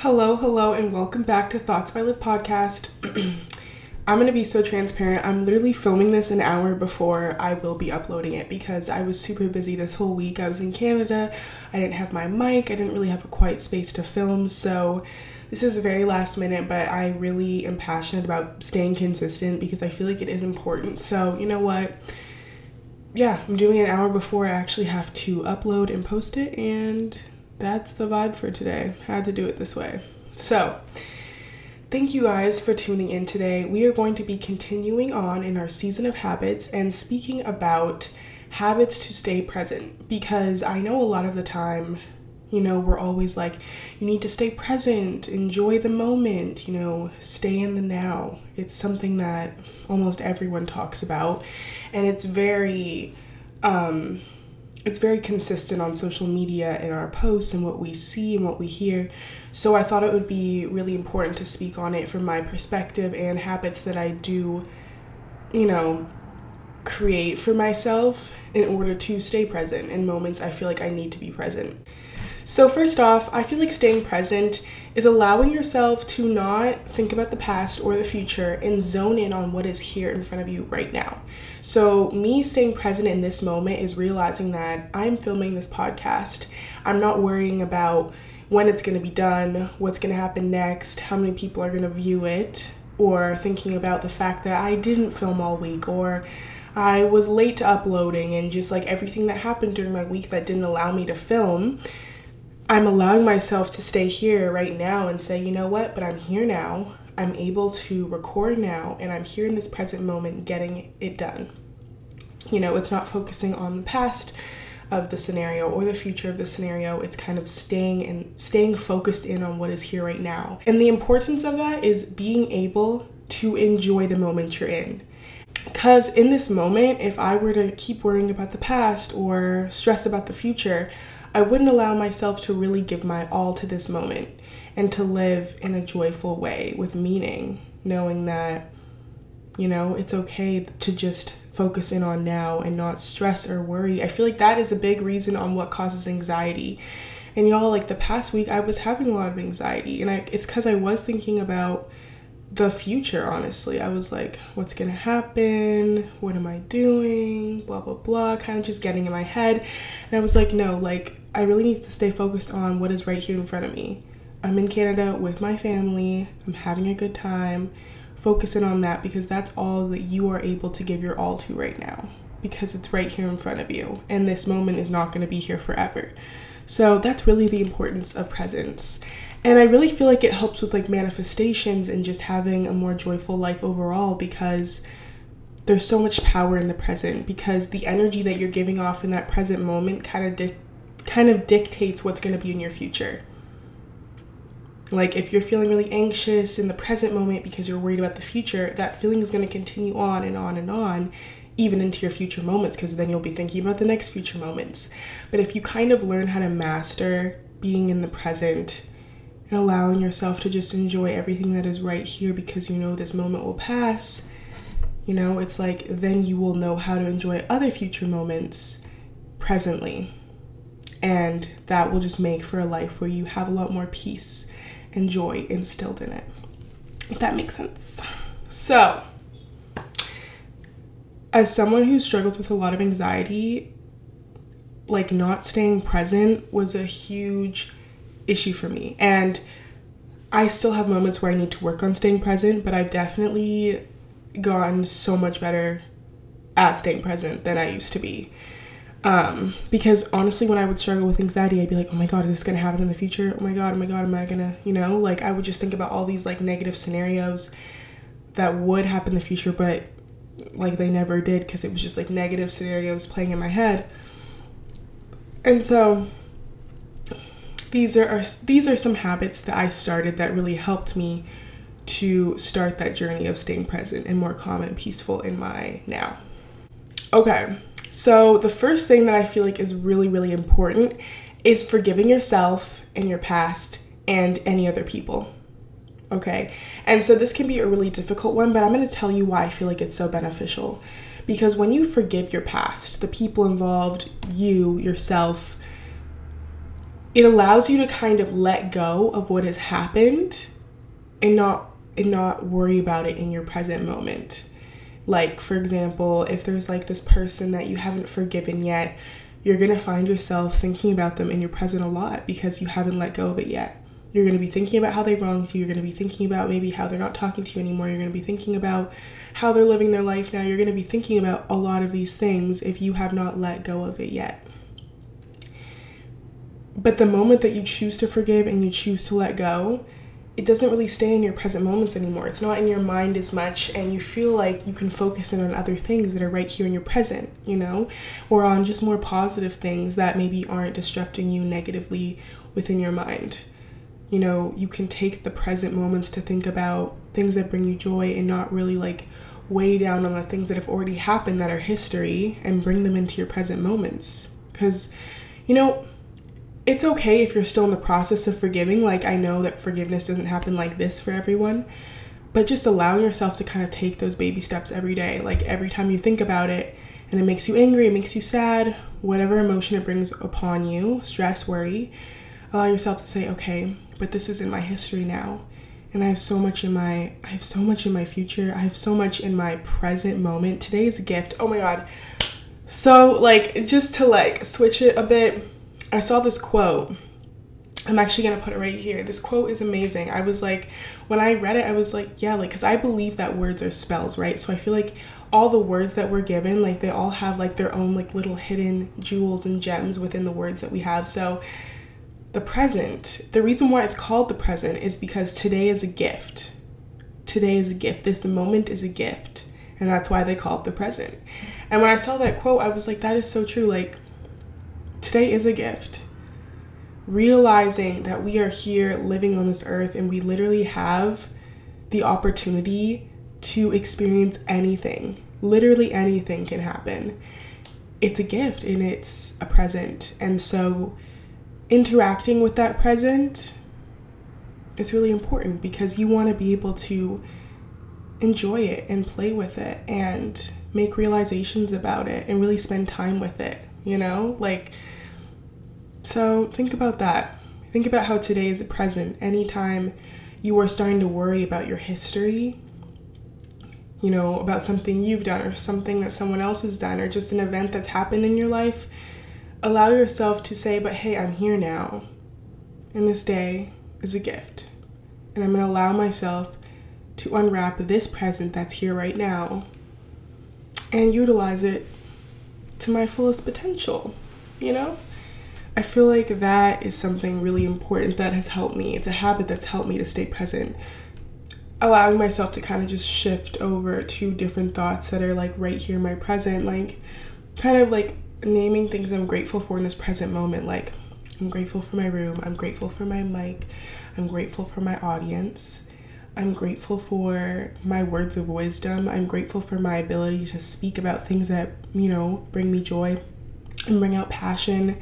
Hello, hello, and welcome back to Thoughts by Liv podcast. I'm gonna be so transparent. I'm literally filming this an hour before I will be uploading it because I was super busy this whole week. I was in Canada, I didn't have my mic, I didn't really have a quiet space to film, so this is very last minute, but I really am passionate about staying consistent because I feel like it is important. So, you know what? Yeah, I'm doing an hour before I actually have to upload and post it, and that's the vibe for today. Had to do it this way. So, thank you guys for tuning in today. We are going to be continuing on in our season of habits and speaking about habits to stay present because I know a lot of the time, you know, we're always like, you need to stay present, enjoy the moment, you know, stay in the now. It's something that almost everyone talks about, and it's very, um, it's very consistent on social media in our posts and what we see and what we hear. So I thought it would be really important to speak on it from my perspective and habits that I do, you know, create for myself in order to stay present in moments I feel like I need to be present. So, first off, I feel like staying present is allowing yourself to not think about the past or the future and zone in on what is here in front of you right now. So, me staying present in this moment is realizing that I'm filming this podcast. I'm not worrying about when it's going to be done, what's going to happen next, how many people are going to view it, or thinking about the fact that I didn't film all week or I was late to uploading and just like everything that happened during my week that didn't allow me to film I'm allowing myself to stay here right now and say, you know what, but I'm here now. I'm able to record now, and I'm here in this present moment getting it done. You know, it's not focusing on the past of the scenario or the future of the scenario. It's kind of staying and staying focused in on what is here right now. And the importance of that is being able to enjoy the moment you're in. Because in this moment, if I were to keep worrying about the past or stress about the future, I wouldn't allow myself to really give my all to this moment and to live in a joyful way with meaning, knowing that, you know, it's okay to just focus in on now and not stress or worry. I feel like that is a big reason on what causes anxiety. And y'all, like the past week, I was having a lot of anxiety, and I, it's because I was thinking about the future, honestly. I was like, what's gonna happen? What am I doing? Blah, blah, blah, kind of just getting in my head. And I was like, no, like, I really need to stay focused on what is right here in front of me. I'm in Canada with my family, I'm having a good time. Focusing on that because that's all that you are able to give your all to right now because it's right here in front of you and this moment is not going to be here forever. So that's really the importance of presence. And I really feel like it helps with like manifestations and just having a more joyful life overall because there's so much power in the present because the energy that you're giving off in that present moment kind of di- kind of dictates what's going to be in your future. Like if you're feeling really anxious in the present moment because you're worried about the future, that feeling is going to continue on and on and on even into your future moments because then you'll be thinking about the next future moments. But if you kind of learn how to master being in the present and allowing yourself to just enjoy everything that is right here because you know this moment will pass, you know, it's like then you will know how to enjoy other future moments presently. And that will just make for a life where you have a lot more peace and joy instilled in it. If that makes sense. So, as someone who struggles with a lot of anxiety, like not staying present was a huge issue for me. And I still have moments where I need to work on staying present, but I've definitely gotten so much better at staying present than I used to be. Um, because honestly, when I would struggle with anxiety, I'd be like, oh my God, is this gonna happen in the future? Oh my God, oh my God, am I gonna, you know, like I would just think about all these like negative scenarios that would happen in the future, but like they never did because it was just like negative scenarios playing in my head. And so these are, are these are some habits that I started that really helped me to start that journey of staying present and more calm and peaceful in my now. Okay. So the first thing that I feel like is really really important is forgiving yourself and your past and any other people. Okay. And so this can be a really difficult one, but I'm going to tell you why I feel like it's so beneficial. Because when you forgive your past, the people involved, you, yourself, it allows you to kind of let go of what has happened and not and not worry about it in your present moment. Like for example, if there's like this person that you haven't forgiven yet, you're going to find yourself thinking about them in your present a lot because you haven't let go of it yet. You're going to be thinking about how they wronged you. You're going to be thinking about maybe how they're not talking to you anymore. You're going to be thinking about how they're living their life now. You're going to be thinking about a lot of these things if you have not let go of it yet. But the moment that you choose to forgive and you choose to let go, it doesn't really stay in your present moments anymore. It's not in your mind as much, and you feel like you can focus in on other things that are right here in your present, you know, or on just more positive things that maybe aren't disrupting you negatively within your mind. You know, you can take the present moments to think about things that bring you joy and not really like weigh down on the things that have already happened that are history and bring them into your present moments. Because, you know, it's okay if you're still in the process of forgiving. Like, I know that forgiveness doesn't happen like this for everyone, but just allowing yourself to kind of take those baby steps every day. Like, every time you think about it and it makes you angry, it makes you sad, whatever emotion it brings upon you stress, worry allow yourself to say, okay, but this is in my history now. And I have so much in my I have so much in my future. I have so much in my present moment. Today is a gift. Oh my god. So like just to like switch it a bit, I saw this quote. I'm actually gonna put it right here. This quote is amazing. I was like, when I read it, I was like, yeah, like, cause I believe that words are spells, right? So I feel like all the words that we're given, like, they all have like their own like little hidden jewels and gems within the words that we have. So the present, the reason why it's called the present is because today is a gift. Today is a gift. This moment is a gift. And that's why they call it the present. And when I saw that quote, I was like, that is so true. Like, Today is a gift. Realizing that we are here living on this earth and we literally have the opportunity to experience anything. Literally anything can happen. It's a gift and it's a present. And so interacting with that present is really important because you want to be able to enjoy it and play with it and make realizations about it and really spend time with it, you know? Like so think about that. Think about how today is a present. Anytime you are starting to worry about your history, you know, about something you've done or something that someone else has done or just an event that's happened in your life, allow yourself to say, but hey, I'm here now. And this day is a gift. And I'm going to allow myself to unwrap this present that's here right now and utilize it to my fullest potential, you know? I feel like that is something really important that has helped me. It's a habit that's helped me to stay present. Allowing myself to kind of just shift over to different thoughts that are like right here in my present, like kind of like naming things I'm grateful for in this present moment. Like, I'm grateful for my room, I'm grateful for my mic, I'm grateful for my audience. I'm grateful for my words of wisdom. I'm grateful for my ability to speak about things that, you know, bring me joy and bring out passion.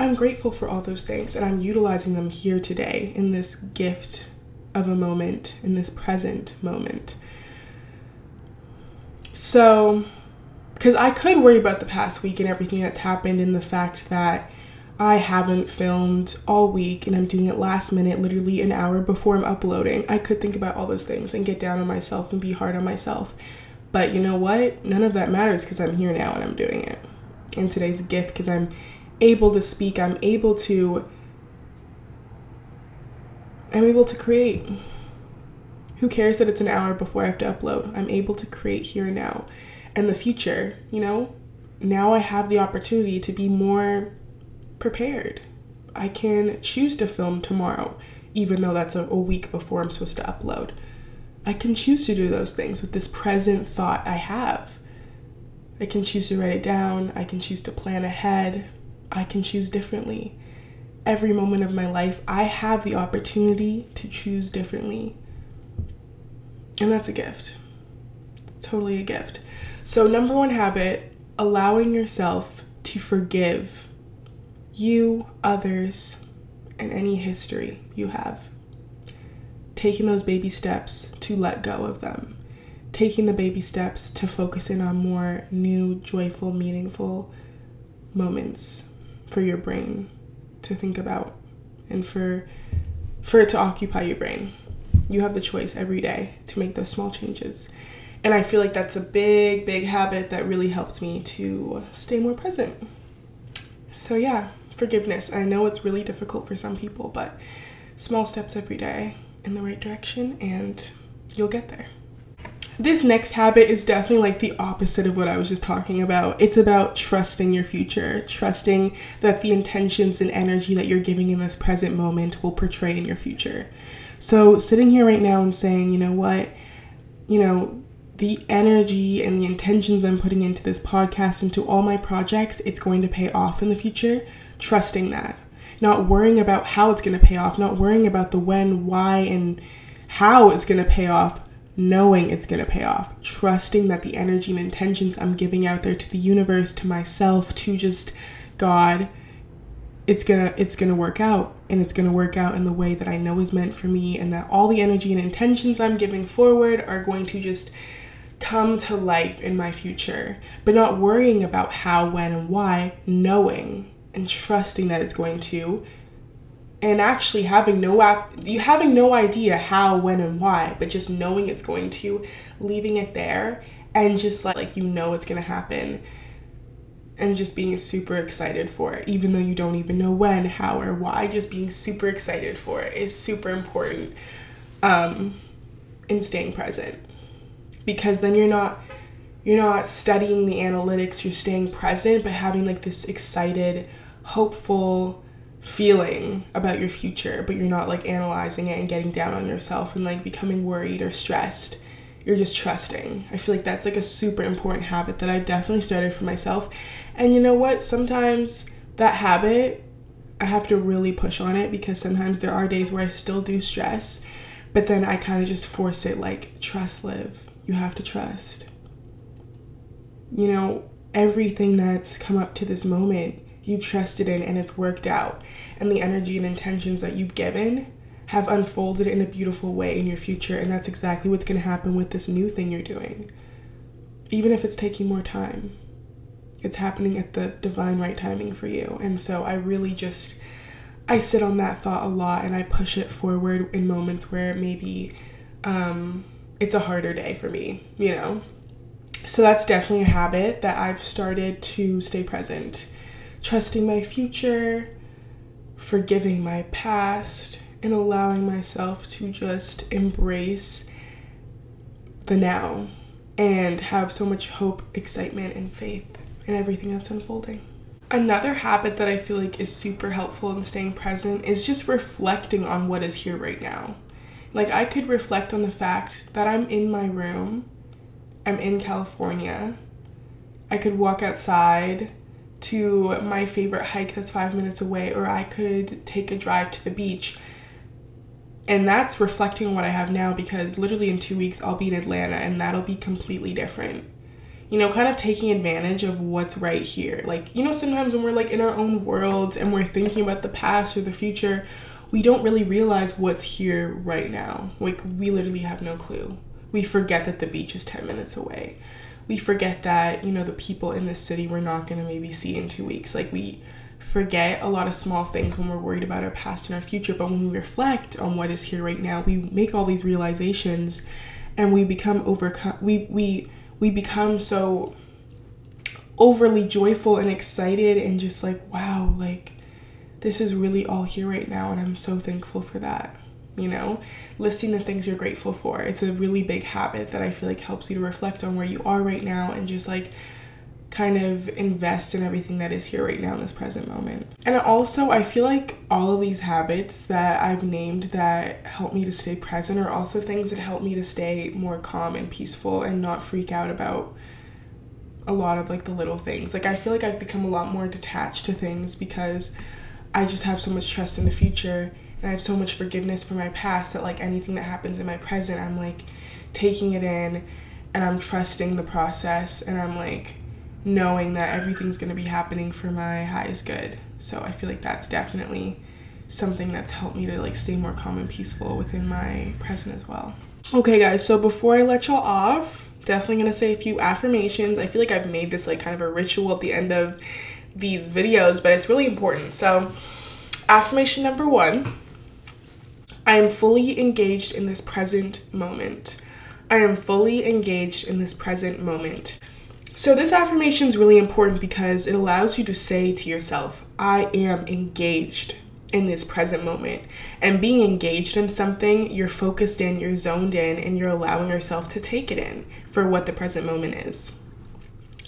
I'm grateful for all those things and I'm utilizing them here today in this gift of a moment, in this present moment. So, because I could worry about the past week and everything that's happened, and the fact that I haven't filmed all week and I'm doing it last minute, literally an hour before I'm uploading. I could think about all those things and get down on myself and be hard on myself. But you know what? None of that matters because I'm here now and I'm doing it. And today's gift because I'm able to speak, I'm able to I'm able to create. Who cares that it's an hour before I have to upload? I'm able to create here and now. And the future, you know, now I have the opportunity to be more prepared. I can choose to film tomorrow, even though that's a, a week before I'm supposed to upload. I can choose to do those things with this present thought I have. I can choose to write it down. I can choose to plan ahead. I can choose differently. Every moment of my life, I have the opportunity to choose differently. And that's a gift. Totally a gift. So, number one habit allowing yourself to forgive you, others, and any history you have. Taking those baby steps to let go of them. Taking the baby steps to focus in on more new, joyful, meaningful moments for your brain to think about and for for it to occupy your brain. You have the choice every day to make those small changes. And I feel like that's a big, big habit that really helped me to stay more present. So, yeah, forgiveness. I know it's really difficult for some people, but small steps every day in the right direction, and you'll get there. This next habit is definitely like the opposite of what I was just talking about. It's about trusting your future, trusting that the intentions and energy that you're giving in this present moment will portray in your future. So, sitting here right now and saying, you know what, you know, the energy and the intentions I'm putting into this podcast, into all my projects, it's going to pay off in the future. Trusting that. Not worrying about how it's going to pay off, not worrying about the when, why, and how it's going to pay off, knowing it's going to pay off. Trusting that the energy and intentions I'm giving out there to the universe, to myself, to just God, it's gonna it's gonna work out and it's gonna work out in the way that I know is meant for me and that all the energy and intentions I'm giving forward are going to just come to life in my future, but not worrying about how, when, and why, knowing and trusting that it's going to, and actually having no app you having no idea how, when, and why, but just knowing it's going to, leaving it there, and just like, like you know it's gonna happen, and just being super excited for it, even though you don't even know when, how, or why. Just being super excited for it is super important um, in staying present because then you're not you're not studying the analytics you're staying present but having like this excited hopeful feeling about your future but you're not like analyzing it and getting down on yourself and like becoming worried or stressed you're just trusting. I feel like that's like a super important habit that i definitely started for myself. And you know what? Sometimes that habit i have to really push on it because sometimes there are days where i still do stress but then i kind of just force it like trust Liv. You have to trust. You know, everything that's come up to this moment, you've trusted in and it's worked out. And the energy and intentions that you've given have unfolded in a beautiful way in your future. And that's exactly what's going to happen with this new thing you're doing. Even if it's taking more time, it's happening at the divine right timing for you. And so I really just. I sit on that thought a lot and I push it forward in moments where maybe um, it's a harder day for me, you know? So that's definitely a habit that I've started to stay present. Trusting my future, forgiving my past, and allowing myself to just embrace the now and have so much hope, excitement, and faith in everything that's unfolding. Another habit that I feel like is super helpful in staying present is just reflecting on what is here right now. Like, I could reflect on the fact that I'm in my room, I'm in California. I could walk outside to my favorite hike that's five minutes away, or I could take a drive to the beach. And that's reflecting on what I have now because literally in two weeks I'll be in Atlanta and that'll be completely different. You know, kind of taking advantage of what's right here. Like, you know, sometimes when we're like in our own worlds and we're thinking about the past or the future, we don't really realize what's here right now. Like, we literally have no clue. We forget that the beach is 10 minutes away. We forget that, you know, the people in this city we're not going to maybe see in two weeks. Like, we forget a lot of small things when we're worried about our past and our future. But when we reflect on what is here right now, we make all these realizations and we become overcome. We, we, we become so overly joyful and excited and just like, wow, like, this is really all here right now, and I'm so thankful for that. You know, listing the things you're grateful for. It's a really big habit that I feel like helps you to reflect on where you are right now and just like kind of invest in everything that is here right now in this present moment. And also, I feel like all of these habits that I've named that help me to stay present are also things that help me to stay more calm and peaceful and not freak out about a lot of like the little things. Like, I feel like I've become a lot more detached to things because I just have so much trust in the future and I have so much forgiveness for my past that like anything that happens in my present, I'm like taking it in and I'm trusting the process and I'm like knowing that everything's going to be happening for my highest good. So I feel like that's definitely something that's helped me to like stay more calm and peaceful within my present as well. Okay guys, so before I let y'all off, definitely going to say a few affirmations. I feel like I've made this like kind of a ritual at the end of these videos, but it's really important. So, Affirmation number one I am fully engaged in this present moment. I am fully engaged in this present moment. So, this affirmation is really important because it allows you to say to yourself, I am engaged in this present moment. And being engaged in something, you're focused in, you're zoned in, and you're allowing yourself to take it in for what the present moment is.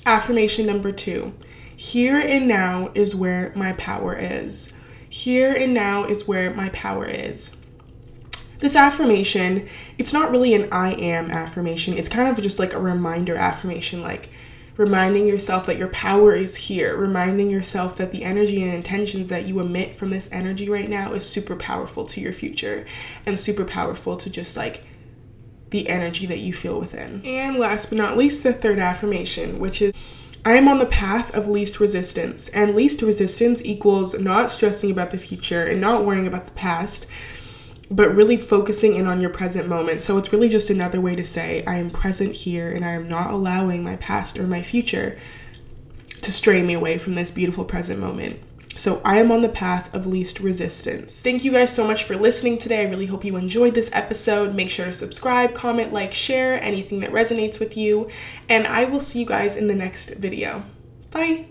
Affirmation number two here and now is where my power is. Here and now is where my power is. This affirmation, it's not really an I am affirmation. It's kind of just like a reminder affirmation, like reminding yourself that your power is here, reminding yourself that the energy and intentions that you emit from this energy right now is super powerful to your future and super powerful to just like the energy that you feel within. And last but not least, the third affirmation, which is I am on the path of least resistance, and least resistance equals not stressing about the future and not worrying about the past, but really focusing in on your present moment. So it's really just another way to say, I am present here and I am not allowing my past or my future to stray me away from this beautiful present moment. So I am on the path of least resistance. Thank you guys so much for listening today. I really hope you enjoyed this episode. Make sure to subscribe, comment, like, share anything that resonates with you, and I will see you guys in the next video. Bye.